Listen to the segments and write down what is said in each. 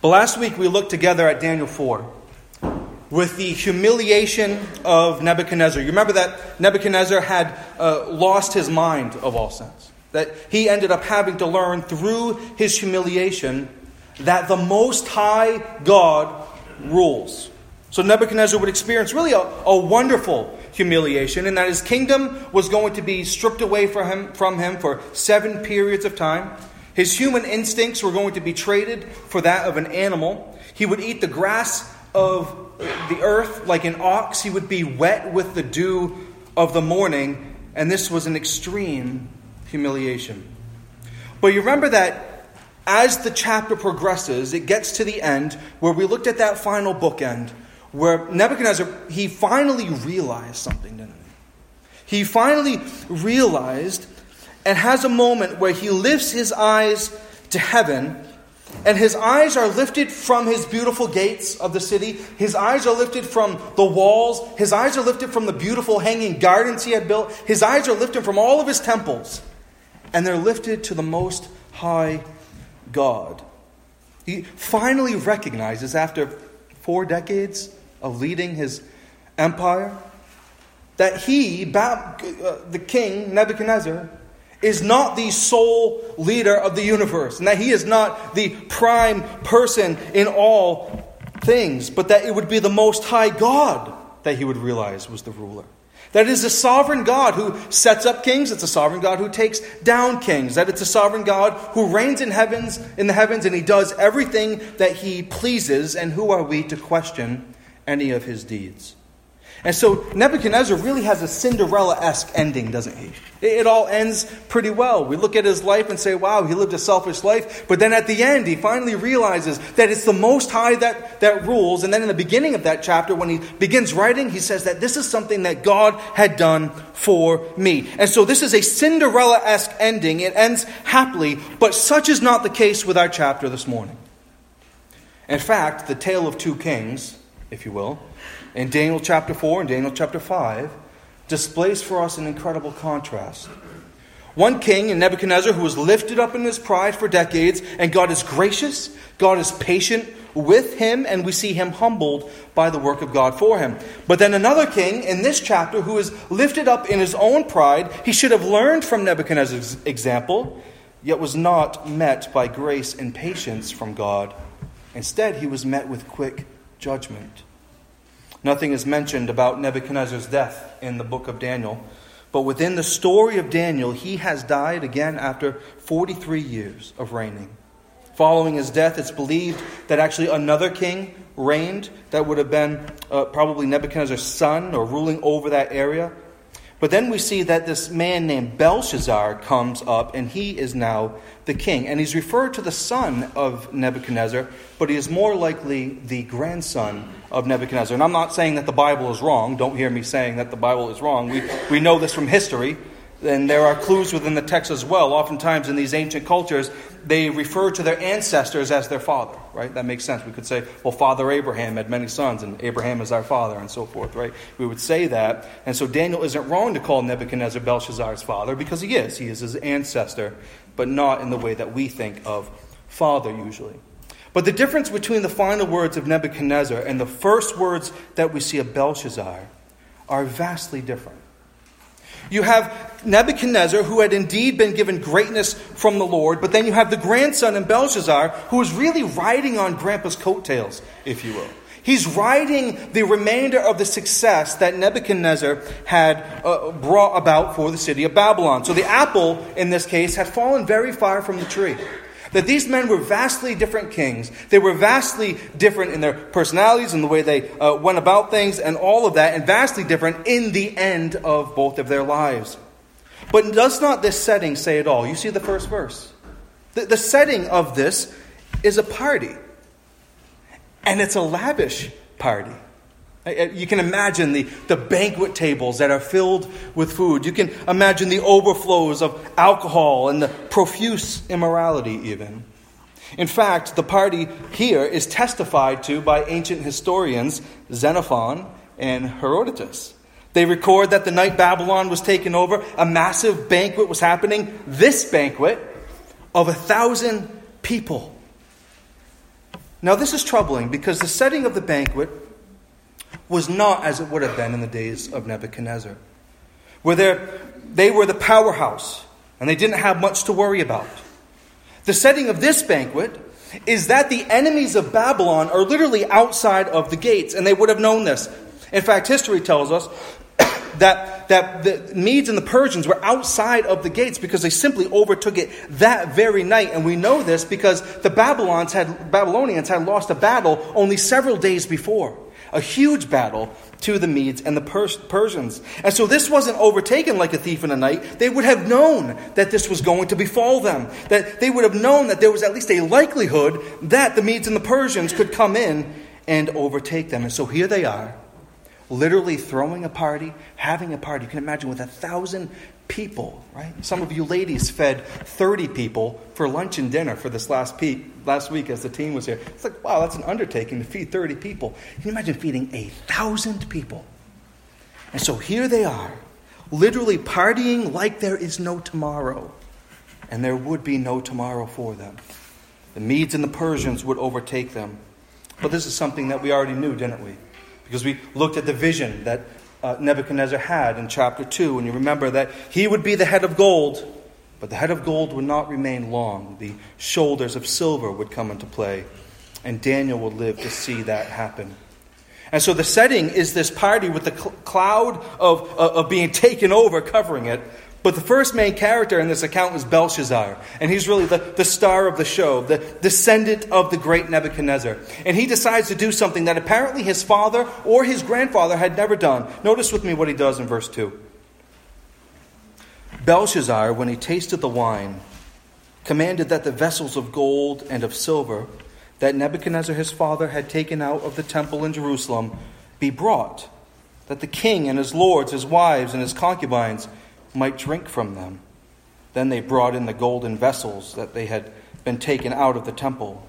But last week we looked together at Daniel 4 with the humiliation of Nebuchadnezzar. You remember that Nebuchadnezzar had uh, lost his mind of all sense. That he ended up having to learn through his humiliation that the Most High God rules. So Nebuchadnezzar would experience really a, a wonderful humiliation, and that his kingdom was going to be stripped away from him, from him for seven periods of time. His human instincts were going to be traded for that of an animal. He would eat the grass of the earth like an ox. He would be wet with the dew of the morning. And this was an extreme humiliation. But you remember that as the chapter progresses, it gets to the end where we looked at that final bookend where Nebuchadnezzar, he finally realized something, didn't he? He finally realized and has a moment where he lifts his eyes to heaven and his eyes are lifted from his beautiful gates of the city. His eyes are lifted from the walls. His eyes are lifted from the beautiful hanging gardens he had built. His eyes are lifted from all of his temples. And they're lifted to the most high God. He finally recognizes, after four decades of leading his empire, that he, uh, the king, Nebuchadnezzar, is not the sole leader of the universe, and that he is not the prime person in all things, but that it would be the Most High God that he would realize was the ruler. That it is a sovereign God who sets up kings, it's a sovereign God who takes down kings, that it's a sovereign God who reigns in heavens in the heavens and he does everything that he pleases, and who are we to question any of his deeds? And so Nebuchadnezzar really has a Cinderella esque ending, doesn't he? It all ends pretty well. We look at his life and say, wow, he lived a selfish life. But then at the end, he finally realizes that it's the Most High that, that rules. And then in the beginning of that chapter, when he begins writing, he says that this is something that God had done for me. And so this is a Cinderella esque ending. It ends happily, but such is not the case with our chapter this morning. In fact, the tale of two kings, if you will, in Daniel chapter 4 and Daniel chapter 5 displays for us an incredible contrast. One king in Nebuchadnezzar who was lifted up in his pride for decades, and God is gracious, God is patient with him, and we see him humbled by the work of God for him. But then another king in this chapter who is lifted up in his own pride, he should have learned from Nebuchadnezzar's example, yet was not met by grace and patience from God. Instead, he was met with quick judgment. Nothing is mentioned about Nebuchadnezzar's death in the book of Daniel. But within the story of Daniel, he has died again after 43 years of reigning. Following his death, it's believed that actually another king reigned that would have been uh, probably Nebuchadnezzar's son or ruling over that area. But then we see that this man named Belshazzar comes up, and he is now the king. And he's referred to the son of Nebuchadnezzar, but he is more likely the grandson of Nebuchadnezzar. And I'm not saying that the Bible is wrong. Don't hear me saying that the Bible is wrong. We, we know this from history. And there are clues within the text as well. Oftentimes in these ancient cultures, they refer to their ancestors as their father, right? That makes sense. We could say, well, Father Abraham had many sons, and Abraham is our father, and so forth, right? We would say that. And so Daniel isn't wrong to call Nebuchadnezzar Belshazzar's father because he is. He is his ancestor, but not in the way that we think of father usually. But the difference between the final words of Nebuchadnezzar and the first words that we see of Belshazzar are vastly different. You have Nebuchadnezzar, who had indeed been given greatness from the Lord, but then you have the grandson in Belshazzar, who is really riding on grandpa's coattails, if you will. He's riding the remainder of the success that Nebuchadnezzar had uh, brought about for the city of Babylon. So the apple, in this case, had fallen very far from the tree. That these men were vastly different kings. They were vastly different in their personalities and the way they uh, went about things and all of that, and vastly different in the end of both of their lives. But does not this setting say it all? You see the first verse. The, the setting of this is a party, and it's a lavish party. You can imagine the, the banquet tables that are filled with food. You can imagine the overflows of alcohol and the profuse immorality, even. In fact, the party here is testified to by ancient historians Xenophon and Herodotus. They record that the night Babylon was taken over, a massive banquet was happening. This banquet of a thousand people. Now, this is troubling because the setting of the banquet was not as it would have been in the days of Nebuchadnezzar, where they were the powerhouse and they didn't have much to worry about. The setting of this banquet is that the enemies of Babylon are literally outside of the gates, and they would have known this. In fact, history tells us that, that the Medes and the Persians were outside of the gates because they simply overtook it that very night. And we know this because the had, Babylonians had lost a battle only several days before. A huge battle to the Medes and the Pers- Persians. And so this wasn't overtaken like a thief in the night. They would have known that this was going to befall them. That they would have known that there was at least a likelihood that the Medes and the Persians could come in and overtake them. And so here they are literally throwing a party, having a party. You can imagine with a thousand people, right? Some of you ladies fed 30 people for lunch and dinner for this last, pe- last week as the team was here. It's like, wow, that's an undertaking to feed 30 people. Can you imagine feeding a thousand people? And so here they are, literally partying like there is no tomorrow. And there would be no tomorrow for them. The Medes and the Persians would overtake them. But this is something that we already knew, didn't we? because we looked at the vision that uh, Nebuchadnezzar had in chapter 2. And you remember that he would be the head of gold, but the head of gold would not remain long. The shoulders of silver would come into play, and Daniel would live to see that happen. And so the setting is this party with the cl- cloud of, uh, of being taken over covering it, but the first main character in this account is Belshazzar, and he's really the, the star of the show, the descendant of the great Nebuchadnezzar. And he decides to do something that apparently his father or his grandfather had never done. Notice with me what he does in verse 2. Belshazzar, when he tasted the wine, commanded that the vessels of gold and of silver that Nebuchadnezzar his father had taken out of the temple in Jerusalem be brought, that the king and his lords, his wives, and his concubines might drink from them. Then they brought in the golden vessels that they had been taken out of the temple,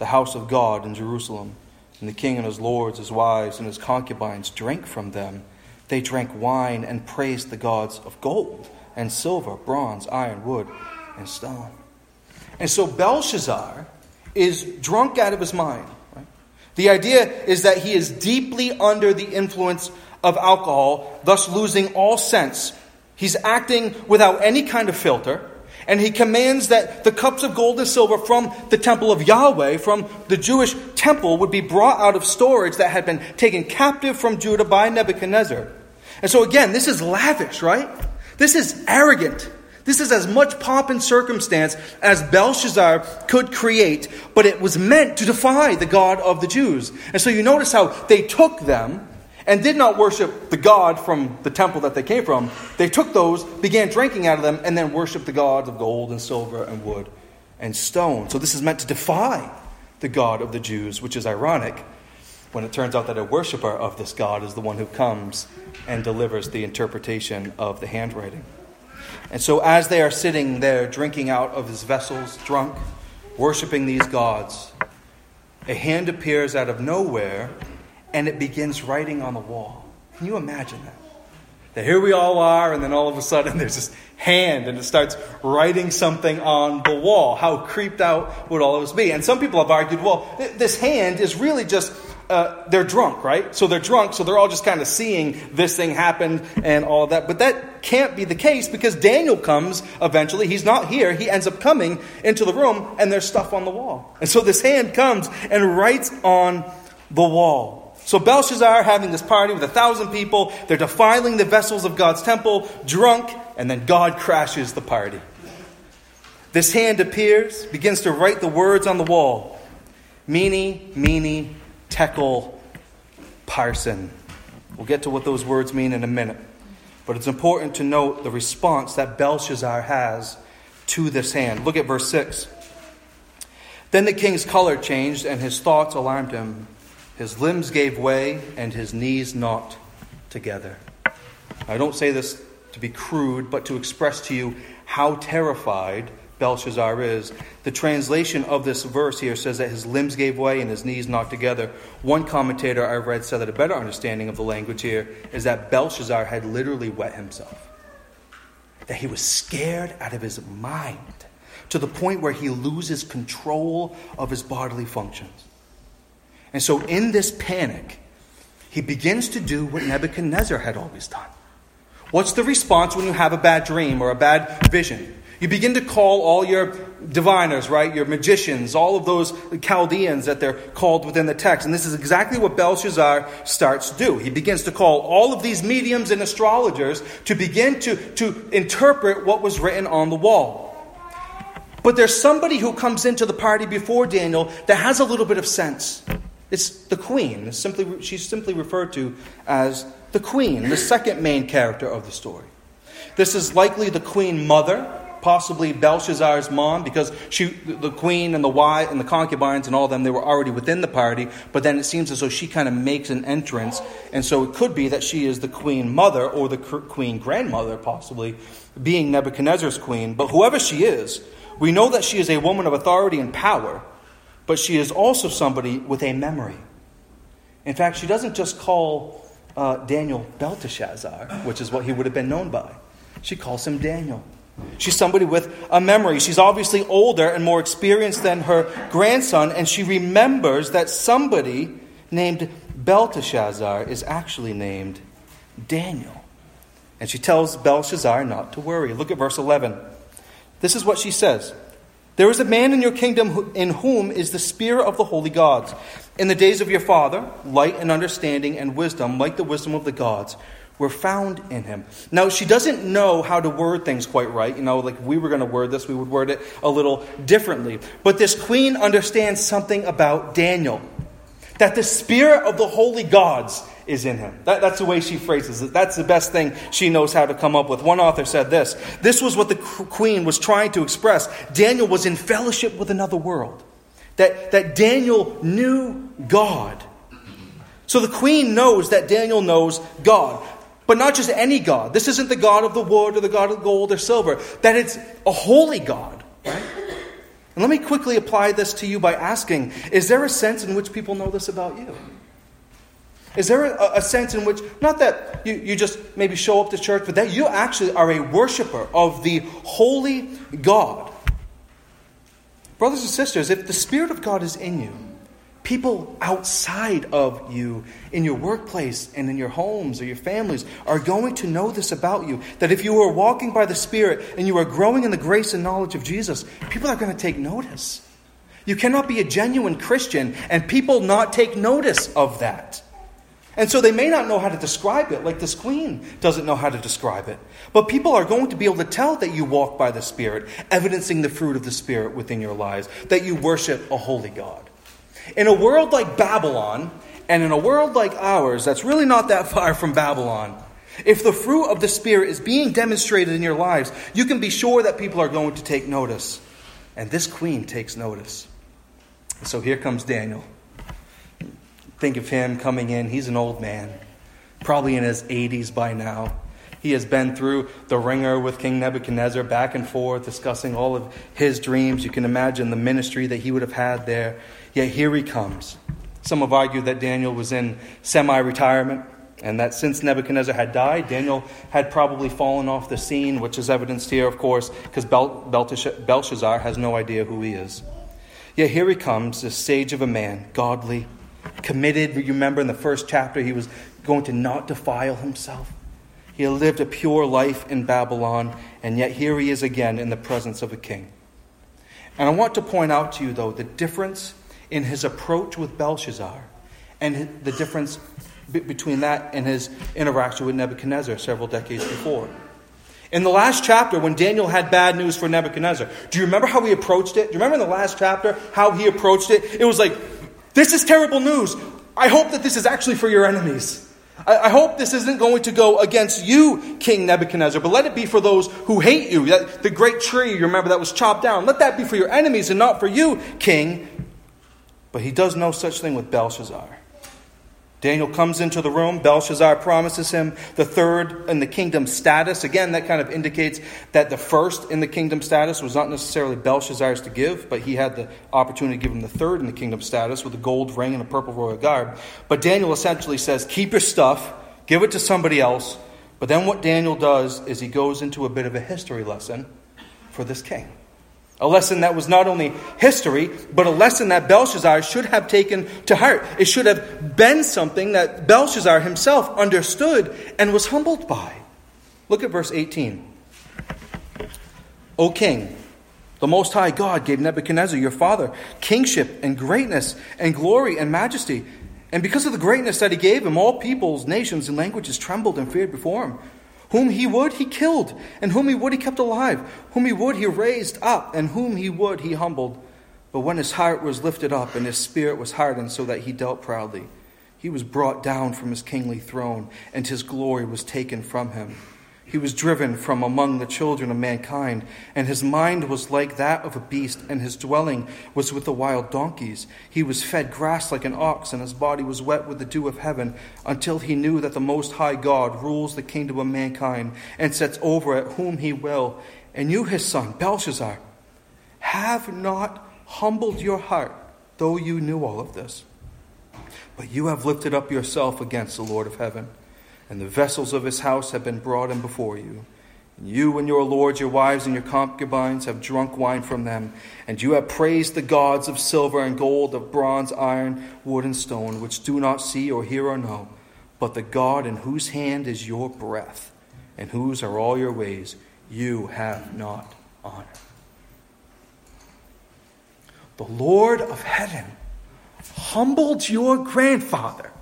the house of God in Jerusalem. And the king and his lords, his wives, and his concubines drank from them. They drank wine and praised the gods of gold and silver, bronze, iron, wood, and stone. And so Belshazzar is drunk out of his mind. Right? The idea is that he is deeply under the influence of alcohol, thus losing all sense He's acting without any kind of filter. And he commands that the cups of gold and silver from the temple of Yahweh, from the Jewish temple, would be brought out of storage that had been taken captive from Judah by Nebuchadnezzar. And so, again, this is lavish, right? This is arrogant. This is as much pomp and circumstance as Belshazzar could create, but it was meant to defy the God of the Jews. And so you notice how they took them and did not worship the God from the temple that they came from, they took those, began drinking out of them, and then worshiped the gods of gold and silver and wood and stone. So this is meant to defy the God of the Jews, which is ironic when it turns out that a worshiper of this God is the one who comes and delivers the interpretation of the handwriting. And so, as they are sitting there drinking out of his vessels, drunk, worshiping these gods, a hand appears out of nowhere and it begins writing on the wall. Can you imagine that? That here we all are, and then all of a sudden there's this hand, and it starts writing something on the wall. How creeped out would all of us be? And some people have argued, well, this hand is really just, uh, they're drunk, right? So they're drunk, so they're all just kind of seeing this thing happen and all of that. But that can't be the case because Daniel comes eventually. He's not here. He ends up coming into the room, and there's stuff on the wall. And so this hand comes and writes on the wall. So Belshazzar having this party with a thousand people, they're defiling the vessels of God's temple, drunk, and then God crashes the party. This hand appears, begins to write the words on the wall. Mene, mene, tekel, Parsin. We'll get to what those words mean in a minute. But it's important to note the response that Belshazzar has to this hand. Look at verse 6. Then the king's color changed, and his thoughts alarmed him. His limbs gave way and his knees knocked together. I don't say this to be crude, but to express to you how terrified Belshazzar is. The translation of this verse here says that his limbs gave way and his knees knocked together. One commentator I read said that a better understanding of the language here is that Belshazzar had literally wet himself. That he was scared out of his mind to the point where he loses control of his bodily functions. And so, in this panic, he begins to do what Nebuchadnezzar had always done. What's the response when you have a bad dream or a bad vision? You begin to call all your diviners, right? Your magicians, all of those Chaldeans that they're called within the text. And this is exactly what Belshazzar starts to do. He begins to call all of these mediums and astrologers to begin to, to interpret what was written on the wall. But there's somebody who comes into the party before Daniel that has a little bit of sense. It's the queen. It's simply, she's simply referred to as the queen, the second main character of the story. This is likely the queen mother possibly Belshazzar's mom, because she, the queen and the wife and the concubines and all them, they were already within the party. But then it seems as though she kind of makes an entrance, and so it could be that she is the queen mother or the queen grandmother, possibly being Nebuchadnezzar's queen. But whoever she is, we know that she is a woman of authority and power, but she is also somebody with a memory. In fact, she doesn't just call uh, Daniel Belteshazzar, which is what he would have been known by. She calls him Daniel. She's somebody with a memory. She's obviously older and more experienced than her grandson, and she remembers that somebody named Belteshazzar is actually named Daniel. And she tells Belshazzar not to worry. Look at verse 11. This is what she says There is a man in your kingdom in whom is the spirit of the holy gods. In the days of your father, light and understanding and wisdom, like the wisdom of the gods, were found in him. Now, she doesn't know how to word things quite right. You know, like we were going to word this, we would word it a little differently. But this queen understands something about Daniel that the spirit of the holy gods is in him. That, that's the way she phrases it. That's the best thing she knows how to come up with. One author said this this was what the queen was trying to express. Daniel was in fellowship with another world. That, that Daniel knew God. So the queen knows that Daniel knows God. But not just any God. This isn't the God of the wood or the God of gold or silver. That it's a holy God, right? And let me quickly apply this to you by asking Is there a sense in which people know this about you? Is there a, a, sense in which, not that you, you just maybe show up to church, but that you actually are a worshiper of the holy God? Brothers and sisters, if the Spirit of God is in you, People outside of you, in your workplace and in your homes or your families, are going to know this about you. That if you are walking by the Spirit and you are growing in the grace and knowledge of Jesus, people are going to take notice. You cannot be a genuine Christian and people not take notice of that. And so they may not know how to describe it, like this queen doesn't know how to describe it. But people are going to be able to tell that you walk by the Spirit, evidencing the fruit of the Spirit within your lives, that you worship a holy God. In a world like Babylon, and in a world like ours, that's really not that far from Babylon, if the fruit of the Spirit is being demonstrated in your lives, you can be sure that people are going to take notice. And this queen takes notice. So here comes Daniel. Think of him coming in. He's an old man, probably in his 80s by now. He has been through the ringer with King Nebuchadnezzar, back and forth, discussing all of his dreams. You can imagine the ministry that he would have had there. Yet here he comes. Some have argued that Daniel was in semi retirement and that since Nebuchadnezzar had died, Daniel had probably fallen off the scene, which is evidenced here, of course, because Belshazzar has no idea who he is. Yet here he comes, this sage of a man, godly, committed. You remember in the first chapter, he was going to not defile himself. He lived a pure life in Babylon, and yet here he is again in the presence of a king. And I want to point out to you, though, the difference in his approach with Belshazzar and the difference between that and his interaction with Nebuchadnezzar several decades before. In the last chapter, when Daniel had bad news for Nebuchadnezzar, do you remember how he approached it? Do you remember in the last chapter how he approached it? It was like, This is terrible news. I hope that this is actually for your enemies. I, hope this isn't going to go against you, King Nebuchadnezzar, but let it be for those who hate you. the great tree, you remember, that was chopped down. Let that be for your enemies and not for you, King. But he does no such thing with Belshazzar. Daniel comes into the room. Belshazzar promises him the third in the kingdom status. Again, that kind of indicates that the first in the kingdom status was not necessarily Belshazzar's to give, but he had the opportunity to give him the third in the kingdom status with a gold ring and a purple royal garb. But Daniel essentially says, Keep your stuff, give it to somebody else. But then what Daniel does is he goes into a bit of a history lesson for this king. A lesson that was not only history, but a lesson that Belshazzar should have taken to heart. It should have been something that Belshazzar himself understood and was humbled by. Look at verse 18. O king, the Most High God gave Nebuchadnezzar, your father, kingship and greatness and glory and majesty. And because of the greatness that he gave him, all peoples, nations, and languages trembled and feared before him. Whom he would, he killed, and whom he would, he kept alive. Whom he would, he raised up, and whom he would, he humbled. But when his heart was lifted up and his spirit was hardened, so that he dealt proudly, he was brought down from his kingly throne, and his glory was taken from him. He was driven from among the children of mankind, and his mind was like that of a beast, and his dwelling was with the wild donkeys. He was fed grass like an ox, and his body was wet with the dew of heaven, until he knew that the Most High God rules the kingdom of mankind and sets over it whom he will. And you, his son, Belshazzar, have not humbled your heart, though you knew all of this. But you have lifted up yourself against the Lord of heaven and the vessels of his house have been brought in before you. And you and your lords, your wives, and your concubines have drunk wine from them, and you have praised the gods of silver and gold, of bronze, iron, wood, and stone, which do not see or hear or know, but the God in whose hand is your breath, and whose are all your ways, you have not honored. The Lord of heaven humbled your grandfather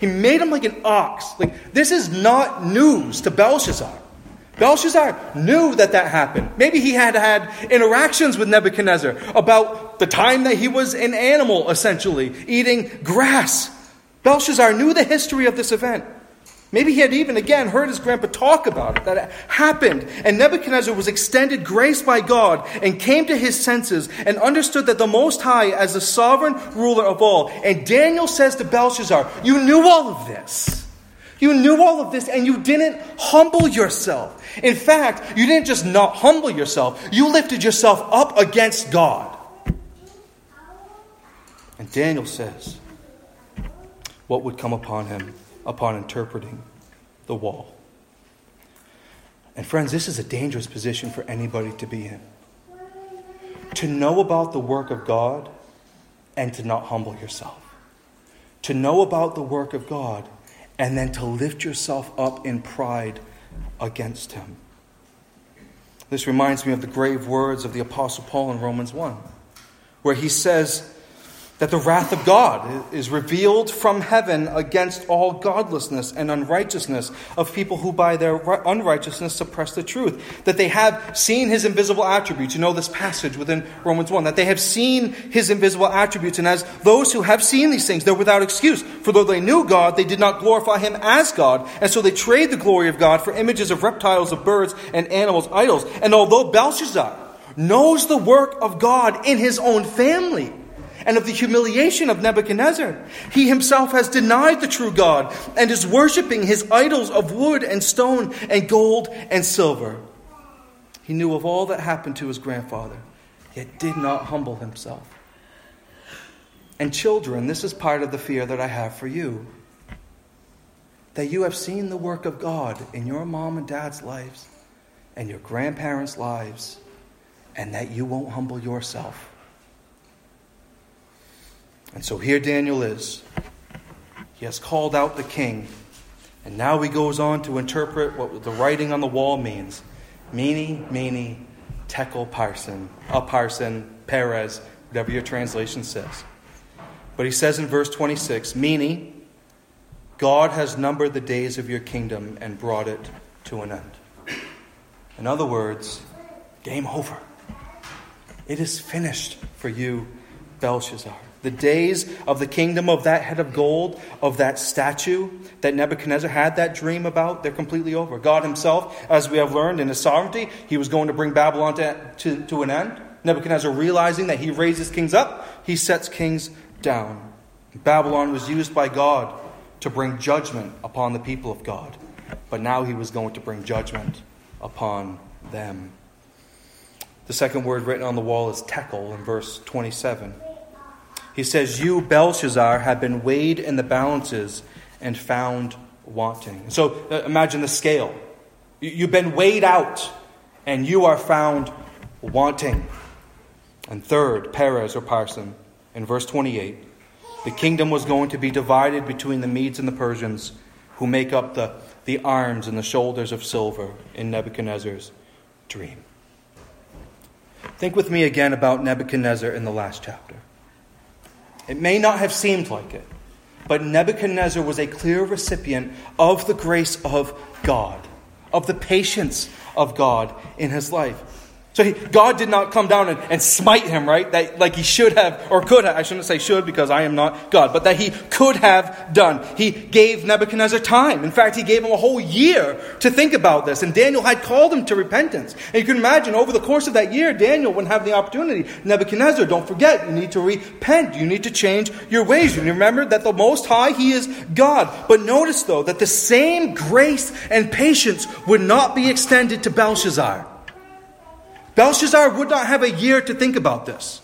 he made him like an ox. Like, this is not news to Belshazzar. Belshazzar knew that that happened. Maybe he had had interactions with Nebuchadnezzar about the time that he was an animal, essentially, eating grass. Belshazzar knew the history of this event. Maybe he had even again heard his grandpa talk about it, that it happened. And Nebuchadnezzar was extended grace by God and came to his senses and understood that the Most High as the sovereign ruler of all. And Daniel says to Belshazzar, You knew all of this. You knew all of this and you didn't humble yourself. In fact, you didn't just not humble yourself, you lifted yourself up against God. And Daniel says, What would come upon him? upon interpreting the wall. And friends, this is a dangerous position for anybody to be in. To know about the work of God and to not humble yourself. To know about the work of God and then to lift yourself up in pride against Him. This reminds me of the grave words of the Apostle Paul in Romans 1, where he says, that the wrath of God is revealed from heaven against all godlessness and unrighteousness of people who by their unrighteousness suppress the truth. That they have seen his invisible attributes. You know this passage within Romans 1. That they have seen his invisible attributes. And as those who have seen these things, they're without excuse. For though they knew God, they did not glorify him as God. And so they trade the glory of God for images of reptiles, of birds, and animals, idols. And although Belshazzar knows the work of God in his own family, and of the humiliation of Nebuchadnezzar. He himself has denied the true God and is worshiping his idols of wood and stone and gold and silver. He knew of all that happened to his grandfather, yet did not humble himself. And children, this is part of the fear that I have for you. That you have seen the work of God in your mom and dad's lives and your grandparents' lives, and that you won't humble yourself. And so here Daniel is. He has called out the king. And now he goes on to interpret what the writing on the wall means. Mene, mene, tekel parsin, upharsin, peres, whatever your translation says. But he says in verse 26, Mene, God has numbered the days of your kingdom and brought it to an end. In other words, game over. It is finished for you, Belshazzar. The days of the kingdom of that head of gold, of that statue that Nebuchadnezzar had that dream about, they're completely over. God Himself, as we have learned in His sovereignty, He was going to bring Babylon to, to, to an end. Nebuchadnezzar, realizing that He raises kings up, He sets kings down. Babylon was used by God to bring judgment upon the people of God, but now He was going to bring judgment upon them. The second word written on the wall is tekel in verse 27. He says, You, Belshazzar, have been weighed in the balances and found wanting. So uh, imagine the scale. You've been weighed out and you are found wanting. And third, Peres or Parsin, in verse 28, the kingdom was going to be divided between the Medes and the Persians, who make up the, the arms and the shoulders of silver in Nebuchadnezzar's dream. Think with me again about Nebuchadnezzar in the last chapter. It may not have seemed like it, but Nebuchadnezzar was a clear recipient of the grace of God, of the patience of God in his life. So he, God did not come down and, and smite him, right? That, like he should have, or could have. I shouldn't say should because I am not God, but that he could have done. He gave Nebuchadnezzar time. In fact, he gave him a whole year to think about this. And Daniel had called him to repentance. And you can imagine over the course of that year, Daniel wouldn't have the opportunity. Nebuchadnezzar, don't forget, you need to repent. You need to change your ways. You remember that the Most High, He is God. But notice, though, that the same grace and patience would not be extended to Belshazzar. Belshazzar would not have a year to think about this.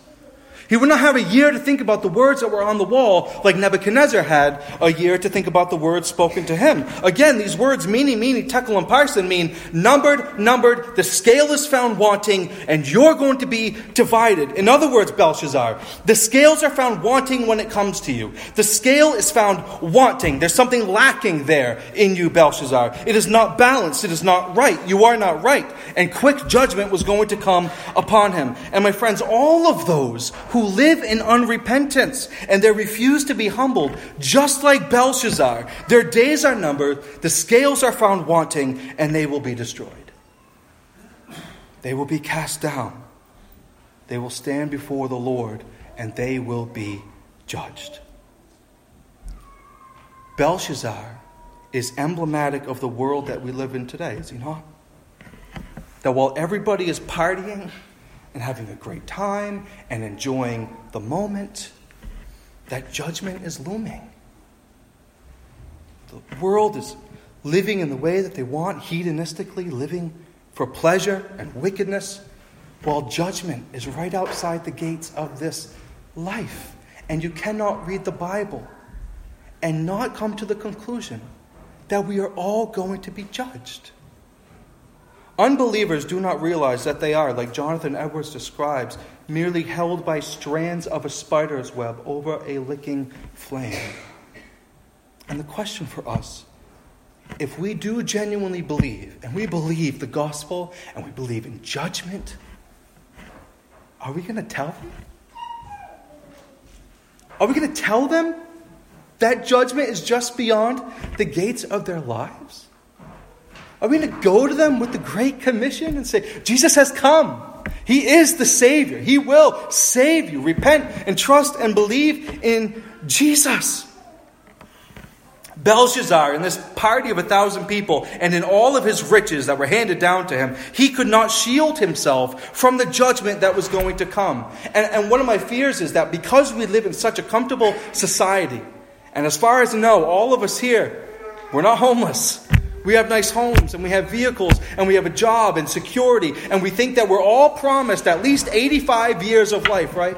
He would not have a year to think about the words that were on the wall like Nebuchadnezzar had a year to think about the words spoken to him. Again, these words, mene, mene, tekel, and parsin, mean numbered, numbered, the scale is found wanting, and you're going to be divided. In other words, Belshazzar, the scales are found wanting when it comes to you. The scale is found wanting. There's something lacking there in you, Belshazzar. It is not balanced. It is not right. You are not right. And quick judgment was going to come upon him. And my friends, all of those live in unrepentance and they refuse to be humbled, just like Belshazzar. Their days are numbered, the scales are found wanting, and they will be destroyed. They will be cast down. They will stand before the Lord, and they will be judged. Belshazzar is emblematic of the world that we live in today, is he not? That while everybody is partying, and having a great time and enjoying the moment, that judgment is looming. The world is living in the way that they want, hedonistically, living for pleasure and wickedness, while judgment is right outside the gates of this life. And you cannot read the Bible and not come to the conclusion that we are all going to be judged. Unbelievers do not realize that they are, like Jonathan Edwards describes, merely held by strands of a spider's web over a licking flame. And the question for us if we do genuinely believe, and we believe the gospel, and we believe in judgment, are we going to tell them? Are we going to tell them that judgment is just beyond the gates of their lives? Are we going to go to them with the Great Commission and say, Jesus has come? He is the Savior. He will save you. Repent and trust and believe in Jesus. Belshazzar, in this party of a thousand people, and in all of his riches that were handed down to him, he could not shield himself from the judgment that was going to come. And, and one of my fears is that because we live in such a comfortable society, and as far as I know, all of us here, we're not homeless. We have nice homes and we have vehicles and we have a job and security and we think that we're all promised at least 85 years of life, right?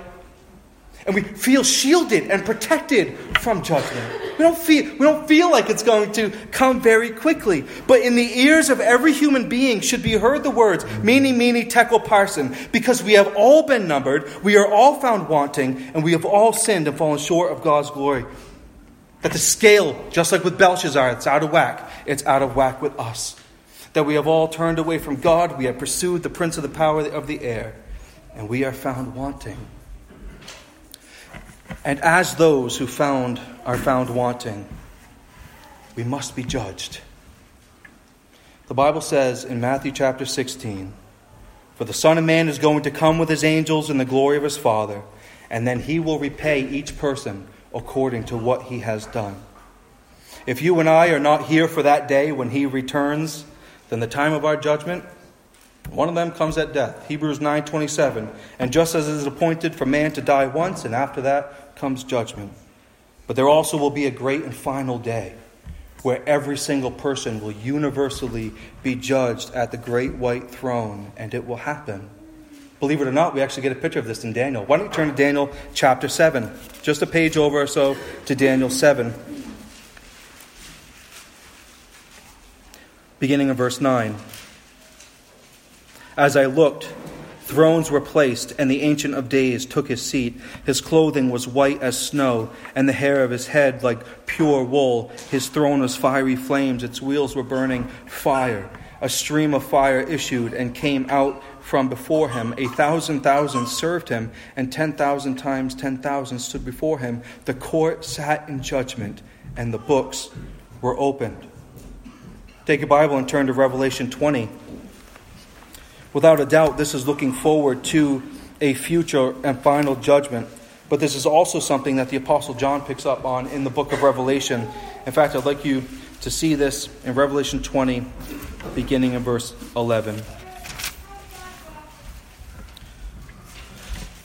And we feel shielded and protected from judgment. We don't feel, we don't feel like it's going to come very quickly. But in the ears of every human being should be heard the words, mene, mene, tekel, parsin, because we have all been numbered, we are all found wanting, and we have all sinned and fallen short of God's glory. That the scale, just like with Belshazzar, it's out of whack. It's out of whack with us. That we have all turned away from God. We have pursued the prince of the power of the air. And we are found wanting. And as those who found are found wanting, we must be judged. The Bible says in Matthew chapter 16, For the Son of Man is going to come with his angels in the glory of his Father, and then he will repay each person according to what he has done. If you and I are not here for that day when he returns, then the time of our judgment, one of them comes at death. Hebrews 9:27. And just as it is appointed for man to die once and after that comes judgment. But there also will be a great and final day where every single person will universally be judged at the great white throne and it will happen Believe it or not, we actually get a picture of this in Daniel. Why don't you turn to Daniel chapter 7? Just a page over or so to Daniel 7. Beginning of verse 9. As I looked, Thrones were placed, and the Ancient of Days took his seat. His clothing was white as snow, and the hair of his head like pure wool. His throne was fiery flames, its wheels were burning fire. A stream of fire issued and came out from before him. A thousand thousand served him, and ten thousand times ten thousand stood before him. The court sat in judgment, and the books were opened. Take a Bible and turn to Revelation 20. Without a doubt, this is looking forward to a future and final judgment. But this is also something that the Apostle John picks up on in the book of Revelation. In fact, I'd like you to see this in Revelation 20, beginning in verse 11.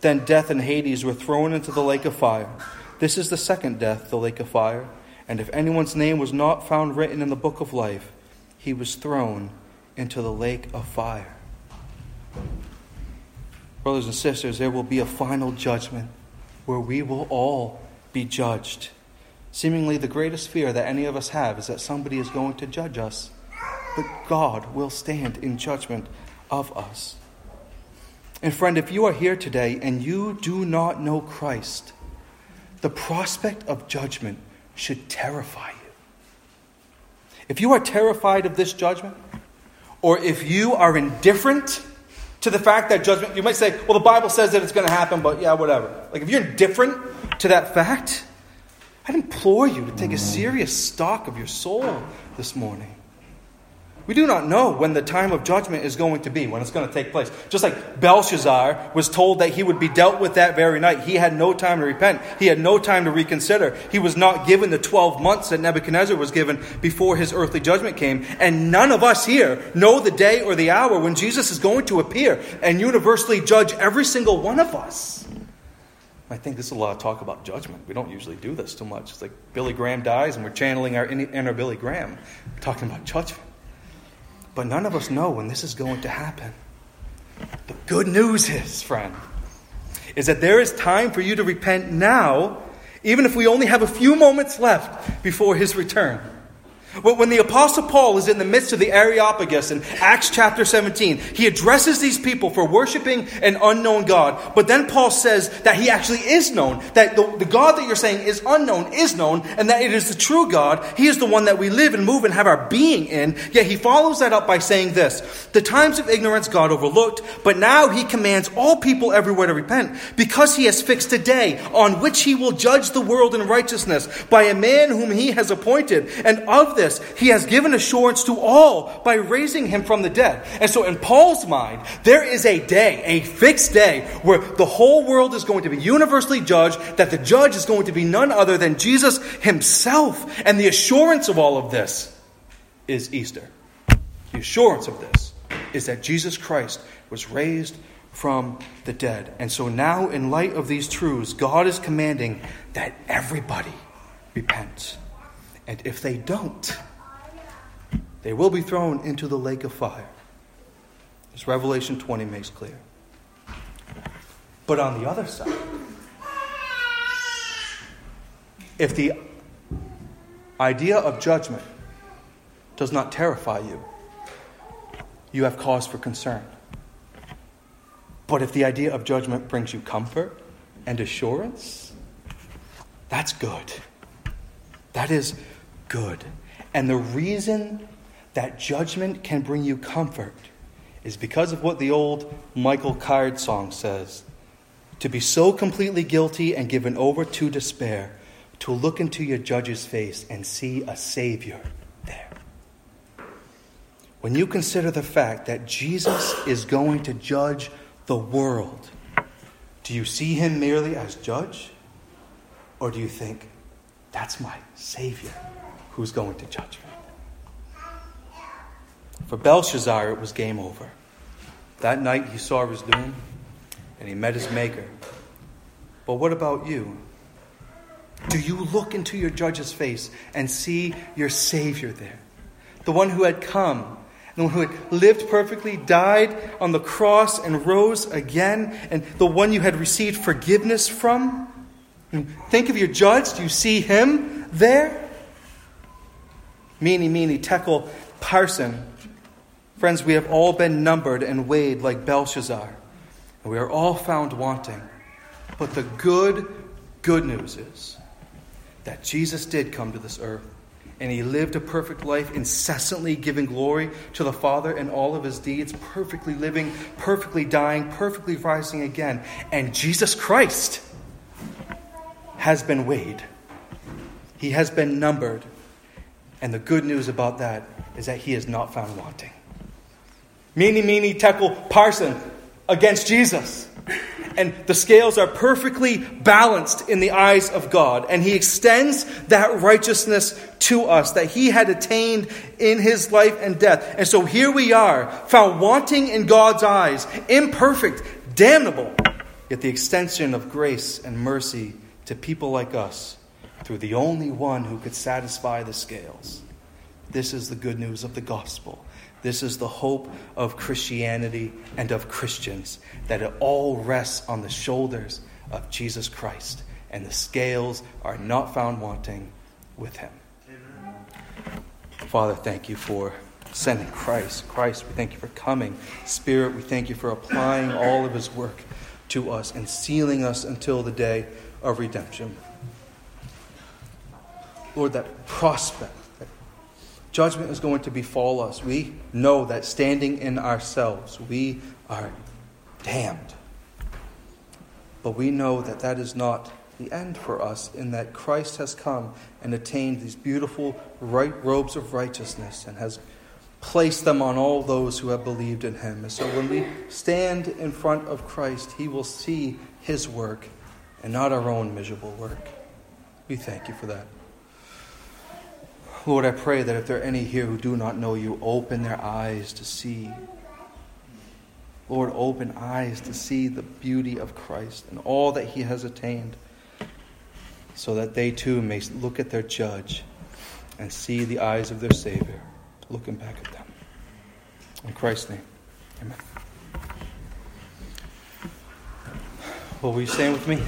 Then death and Hades were thrown into the lake of fire. This is the second death, the lake of fire. And if anyone's name was not found written in the book of life, he was thrown into the lake of fire. Brothers and sisters, there will be a final judgment where we will all be judged. Seemingly, the greatest fear that any of us have is that somebody is going to judge us, but God will stand in judgment of us. And, friend, if you are here today and you do not know Christ, the prospect of judgment should terrify you. If you are terrified of this judgment, or if you are indifferent to the fact that judgment, you might say, well, the Bible says that it's going to happen, but yeah, whatever. Like, if you're indifferent to that fact, I'd implore you to take a serious stock of your soul this morning. We do not know when the time of judgment is going to be, when it's going to take place. Just like Belshazzar was told that he would be dealt with that very night. He had no time to repent. He had no time to reconsider. He was not given the 12 months that Nebuchadnezzar was given before his earthly judgment came. And none of us here know the day or the hour when Jesus is going to appear and universally judge every single one of us. I think this is a lot of talk about judgment. We don't usually do this too much. It's like Billy Graham dies and we're channeling our inner Billy Graham, talking about judgment. But none of us know when this is going to happen. The good news is, friend, is that there is time for you to repent now, even if we only have a few moments left before his return. When the Apostle Paul is in the midst of the Areopagus in Acts chapter 17, he addresses these people for worshiping an unknown God. But then Paul says that he actually is known, that the, the God that you're saying is unknown is known, and that it is the true God. He is the one that we live and move and have our being in. Yet he follows that up by saying this The times of ignorance God overlooked, but now he commands all people everywhere to repent, because he has fixed a day on which he will judge the world in righteousness by a man whom he has appointed. And of this, this, he has given assurance to all by raising him from the dead. And so, in Paul's mind, there is a day, a fixed day, where the whole world is going to be universally judged, that the judge is going to be none other than Jesus himself. And the assurance of all of this is Easter. The assurance of this is that Jesus Christ was raised from the dead. And so now, in light of these truths, God is commanding that everybody repent. And if they don't, they will be thrown into the lake of fire, as Revelation 20 makes clear. But on the other side, if the idea of judgment does not terrify you, you have cause for concern. But if the idea of judgment brings you comfort and assurance, that's good. That is good. And the reason that judgment can bring you comfort is because of what the old Michael Card song says to be so completely guilty and given over to despair, to look into your judge's face and see a Savior there. When you consider the fact that Jesus is going to judge the world, do you see him merely as judge? Or do you think, that's my Savior? Who's going to judge me. For Belshazzar, it was game over. That night he saw his doom, and he met his Maker. But what about you? Do you look into your judge's face and see your Savior there? The one who had come, the one who had lived perfectly, died on the cross, and rose again, and the one you had received forgiveness from? Think of your judge. Do you see him there? Mene, mene, tekel, parsin. Friends, we have all been numbered and weighed like Belshazzar, and we are all found wanting. But the good, good news is that Jesus did come to this earth, and he lived a perfect life, incessantly giving glory to the Father in all of his deeds, perfectly living, perfectly dying, perfectly rising again. And Jesus Christ has been weighed, he has been numbered. And the good news about that is that he is not found wanting. Mene, mene, tekel, parsin against Jesus and the scales are perfectly balanced in the eyes of God. And He extends that righteousness to us that He had attained in His life and death. And so here we are, found wanting in God's eyes, imperfect, damnable, yet the extension of grace and mercy to people like us through the only one who could satisfy the scales. This is the good news of the gospel. This is the hope of Christianity and of Christians, that it all rests on the shoulders of Jesus Christ, and the scales are not found wanting with him. Amen. Father, thank you for sending Christ. Christ, we thank you for coming. Spirit, we thank you for applying all of his work to us and sealing us until the day of redemption. Lord, that prospect that judgment is going to befall us. We know that standing in ourselves, we are damned. But we know that that is not the end for us, in that Christ has come and attained these beautiful right robes of righteousness and has placed them on all those who have believed in him. And so when we stand in front of Christ, he will see his work and not our own miserable work. We thank you for that. Lord, I pray that if there are any here who do not know you, open their eyes to see. Lord, open eyes to see the beauty of Christ and all that he has attained, so that they too may look at their judge and see the eyes of their Savior looking back at them. In Christ's name, amen. Will you stand with me?